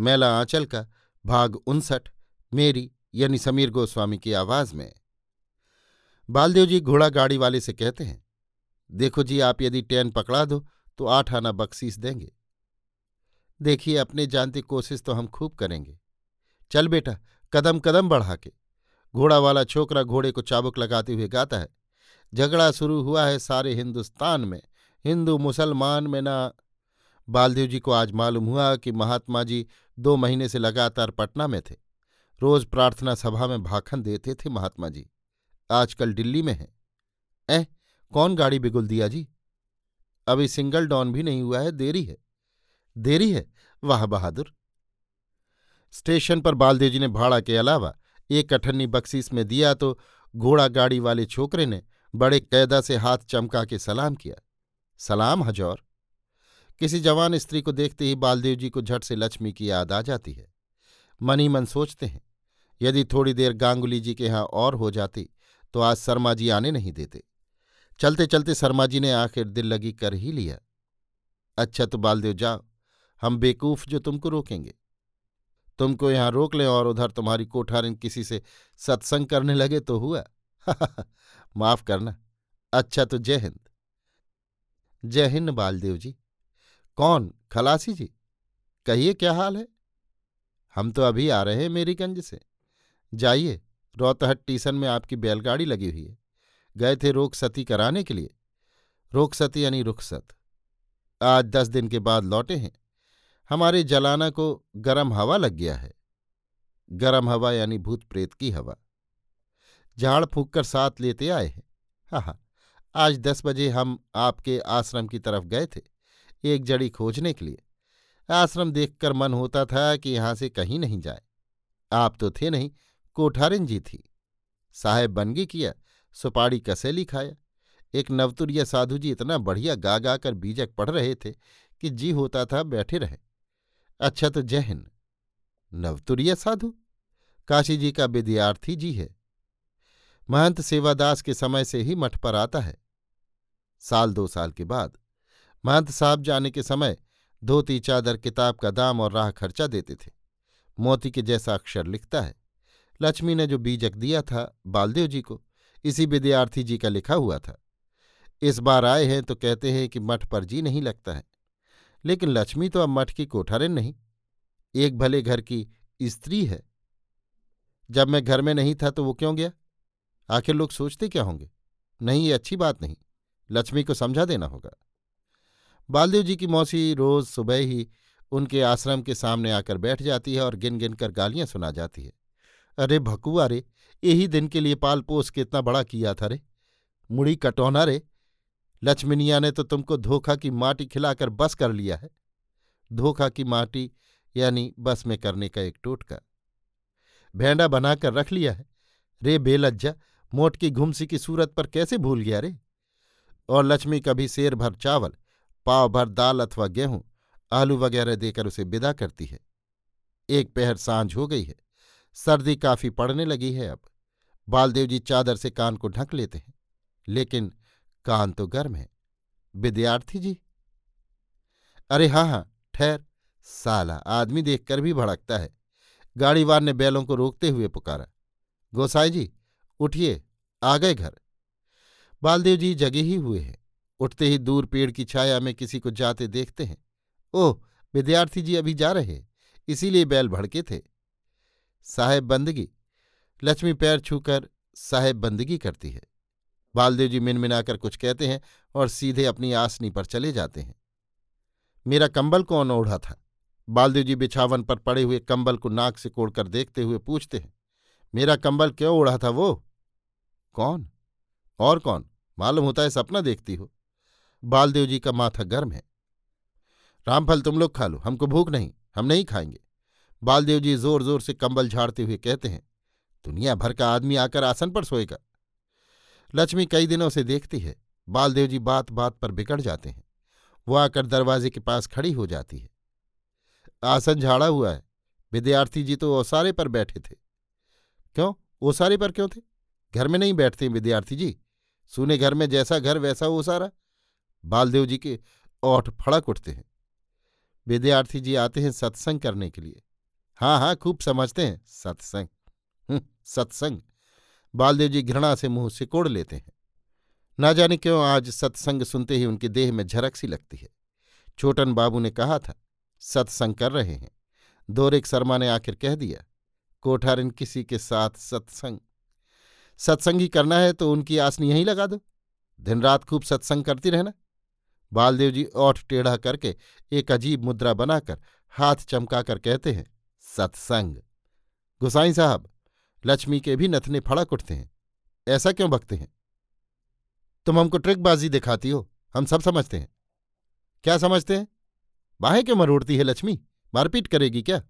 मैला आंचल का भाग उनसठ, मेरी यानी समीर गोस्वामी की आवाज़ में। बालदेव जी घोड़ा गाड़ी वाले से कहते हैं, देखो जी, आप यदि ट्रेन पकड़ा दो तो आठ आना बख्शीस देंगे। देखिए, अपने जानती कोशिश तो हम खूब करेंगे। चल बेटा, कदम कदम बढ़ा के घोड़ा वाला छोकरा घोड़े को चाबुक लगाते हुए गाता है, झगड़ा शुरू हुआ है सारे हिंदुस्तान में। हिंदू मुसलमान में ना बालदेव जी को आज मालूम हुआ कि महात्मा जी दो महीने से लगातार पटना में थे। रोज प्रार्थना सभा में भाखन देते थे महात्मा जी। आजकल दिल्ली में हैं। ऐह कौन गाड़ी बिगुल दिया जी? अभी सिंगल डॉन भी नहीं हुआ है, देरी है। देरी है? वाह बहादुर। स्टेशन पर बालदेव जी ने भाड़ा के अलावा एक अठन्नी बख्शीस में दिया तो घोड़ा गाड़ी वाले छोकरे ने बड़े कैदा से हाथ चमका के सलाम किया। सलाम, हजौर। किसी जवान स्त्री को देखते ही बालदेव जी को झट से लक्ष्मी की याद आ जाती है। मन मन सोचते हैं, यदि थोड़ी देर गांगुली जी के यहाँ और हो जाती तो आज शर्मा जी आने नहीं देते। चलते चलते शर्मा जी ने आखिर दिल लगी कर ही लिया। अच्छा तो बालदेव जाओ, हम बेकूफ जो तुमको रोकेंगे। तुमको यहाँ रोक लें और उधर तुम्हारी कोठारिन किसी से सत्संग करने लगे तो हुआ। माफ़ करना। अच्छा तो जय हिंद। जय हिंद बालदेव जी। कौन? खलासी जी, कहिए क्या हाल है? हम तो अभी आ रहे हैं मेरीगंज से। जाइए, रोतहट टीसन में आपकी बैलगाड़ी लगी हुई है। गए थे रोक सती कराने के लिए। रोक सती यानी रुखसत। आज दस दिन के बाद लौटे हैं। हमारे जलाना को गरम हवा लग गया है। गरम हवा यानी भूत प्रेत की हवा। झाड़ फूक कर साथ लेते आए हैं। हाँ हाँ आज दस बजे हम आपके आश्रम की तरफ़ गए थे। एक जड़ी खोजने के लिए। आश्रम देखकर मन होता था कि यहाँ से कहीं नहीं जाए। आप तो थे नहीं, कोठारिन जी थी। साहेब बनगी किया सुपाड़ी कसेली खाया। एक नवतुरिया साधु जी इतना बढ़िया गा गा कर बीजक पढ़ रहे थे कि जी होता था बैठे रहे। अच्छा तो जय हिंद। नवतुरिया साधु? काशी जी का विद्यार्थी जी है। महंत सेवादास के समय से ही मठ पर आता है। साल दो साल के बाद महंत साहब जाने के समय धोती, चादर, किताब का दाम और राह खर्चा देते थे। मोती के जैसा अक्षर लिखता है। लक्ष्मी ने जो बीजक दिया था बालदेव जी को, इसी विद्यार्थी जी का लिखा हुआ था। इस बार आए हैं तो कहते हैं कि मठ पर जी नहीं लगता है। लेकिन लक्ष्मी तो अब मठ की कोठारिन नहीं। एक भले घर की स्त्री है। जब मैं घर में नहीं था तो वो क्यों गया? आखिर लोग सोचते क्या होंगे? नहीं, ये अच्छी बात नहीं। लक्ष्मी को समझा देना होगा। बालदेव जी की मौसी रोज सुबह ही उनके आश्रम के सामने आकर बैठ जाती है और गिन गिन कर गालियाँ सुना जाती है। अरे भकुआ रे यही दिन के लिए पाल पोस के इतना बड़ा किया था रे। मुड़ी कटौना रे। लक्ष्मीनिया ने तो तुमको धोखा की माटी खिलाकर बस कर लिया है। धोखा की माटी यानी बस में करने का एक टोटका। भेंडा बनाकर रख लिया है। रे बेलज्जा, मोट की घुमसी की सूरत पर कैसे भूल गया रे? और लक्ष्मी कभी शेर भर चावल। पाव भर दाल अथवा गेहूँ, आलू वगैरह देकर उसे विदा करती है। एक पहर साँझ हो गई है। सर्दी काफ़ी पड़ने लगी है अब। बालदेव जी चादर से कान को ढक लेते हैं। लेकिन कान तो गर्म है। विद्यार्थी जी? अरे हाँ हाँ ठहर। साला, आदमी देखकर भी भड़कता है। गाड़ीवार ने बैलों को रोकते हुए पुकारा। गोसाई जी, उठिए, आ गए घर। बालदेव जी जगे ही हुए हैं। उठते ही दूर पेड़ की छाया में किसी को जाते देखते हैं। ओह, विद्यार्थी जी अभी जा रहे इसीलिए बैल भड़के थे। साहेब बंदगी, लक्ष्मी पैर छूकर साहेब बंदगी करती है। बालदेव जी मिनमिनाकर कुछ कहते हैं और सीधे अपनी आसनी पर चले जाते हैं। मेरा कंबल कौन ओढ़ा था? बालदेव जी बिछावन पर पड़े हुए कंबल को नाक से कोड़कर देखते हुए पूछते हैं, मेरा कंबल क्यों ओढ़ा था वो? कौन? और कौन? मालूम होता है सपना देखती हो। बालदेव जी का माथा गर्म है। रामफल, तुम लोग खा लो, हमको भूख नहीं, हम नहीं खाएँगे। बालदेव जी ज़ोर ज़ोर से कंबल झाड़ते हुए कहते हैं, दुनिया भर का आदमी आकर आसन पर सोएगा। लक्ष्मी कई दिनों से देखती है, बालदेव जी बात बात पर बिगड़ जाते हैं। वो आकर दरवाजे के पास खड़ी हो जाती है। आसन झाड़ा हुआ है, विद्यार्थी जी तो ओसारे पर बैठे थे। क्यों, ओसारे पर क्यों थे? घर में नहीं बैठते विद्यार्थी जी। सुने घर में जैसा घर, वैसा ओसारा। बालदेव जी के ओठ फड़क उठते हैं। विद्यार्थी जी आते हैं सत्संग करने के लिए। हाँ हाँ खूब समझते हैं। सत्संग। हम्म, सत्संग। बालदेव जी घृणा से मुँह सिकोड़ लेते हैं। ना जाने क्यों आज सत्संग सुनते ही उनके देह में झरक सी लगती है। छोटन बाबू ने कहा था सत्संग कर रहे हैं। दोरेक शर्मा ने आखिर कह दिया कोठारिन किसी के साथ सत्संग। सत्संग ही करना है तो उनकी आसनी यहीं लगा दो। दिन रात खूब सत्संग करती रहना। बालदेव जी ओठ टेढ़ा करके एक अजीब मुद्रा बनाकर हाथ चमकाकर कहते हैं, सत्संग। गुसाई साहब, लक्ष्मी के भी नथने फड़क उठते हैं। ऐसा क्यों बकते हैं? तुम हमको ट्रिकबाजी दिखाती हो। हम सब समझते हैं। क्या समझते हैं? बाहें क्यों मरोड़ती है लक्ष्मी? मारपीट करेगी क्या?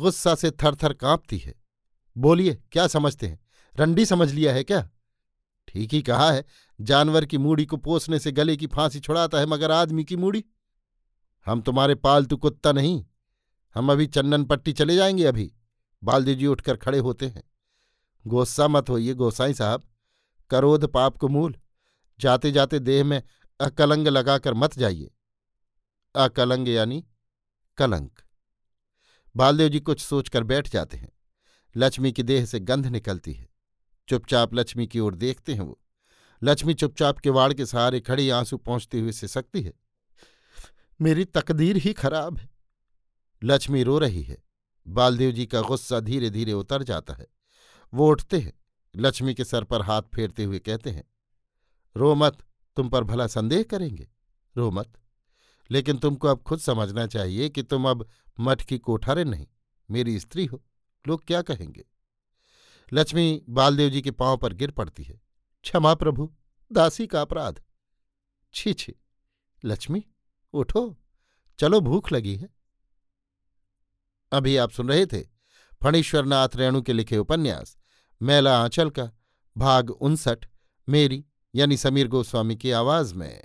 गुस्सा से थर थर कांपती है। बोलिए, क्या समझते हैं? रंडी समझ लिया है क्या? ठीक ही कहा है, जानवर की मूड़ी को पोसने से गले की फांसी छुड़ाता है मगर आदमी की मूड़ी हम तुम्हारे पालतू कुत्ता नहीं, हम अभी चंदन पट्टी चले जाएँगे अभी। बालदेव जी उठकर खड़े होते हैं। गोस्सा मत होइए गोसाई साहब, करोध पाप को मूल जाते जाते देह में अकलंग लगाकर मत जाइए। अकलंग यानी कलंक। बालदेव जी कुछ सोचकर बैठ जाते हैं, लक्ष्मी की देह से गंध निकलती है। चुपचाप लक्ष्मी की ओर देखते हैं वो। लक्ष्मी चुपचाप के वाड़ के सहारे खड़ी आँसू पहुँचते हुए सिसकती है। मेरी तकदीर ही खराब है। लक्ष्मी रो रही है। बालदेव जी का गुस्सा धीरे धीरे उतर जाता है। वो उठते हैं। लक्ष्मी के सर पर हाथ फेरते हुए कहते हैं, रो मत, तुम पर भला संदेह करेंगे। रो मत। लेकिन तुमको अब खुद समझना चाहिए कि तुम अब मठ की कोठारे नहीं, मेरी स्त्री हो। लोग क्या कहेंगे? लक्ष्मी बालदेव जी के पाँव पर गिर पड़ती है। क्षमा प्रभु, दासी का अपराध। छी छी, लक्ष्मी, उठो, चलो भूख लगी है। अभी आप सुन रहे थे फणीश्वरनाथ रेणु के लिखे उपन्यास, मैला आंचल का, भाग उनसठ, मेरी, यानी समीर गोस्वामी की आवाज़ में।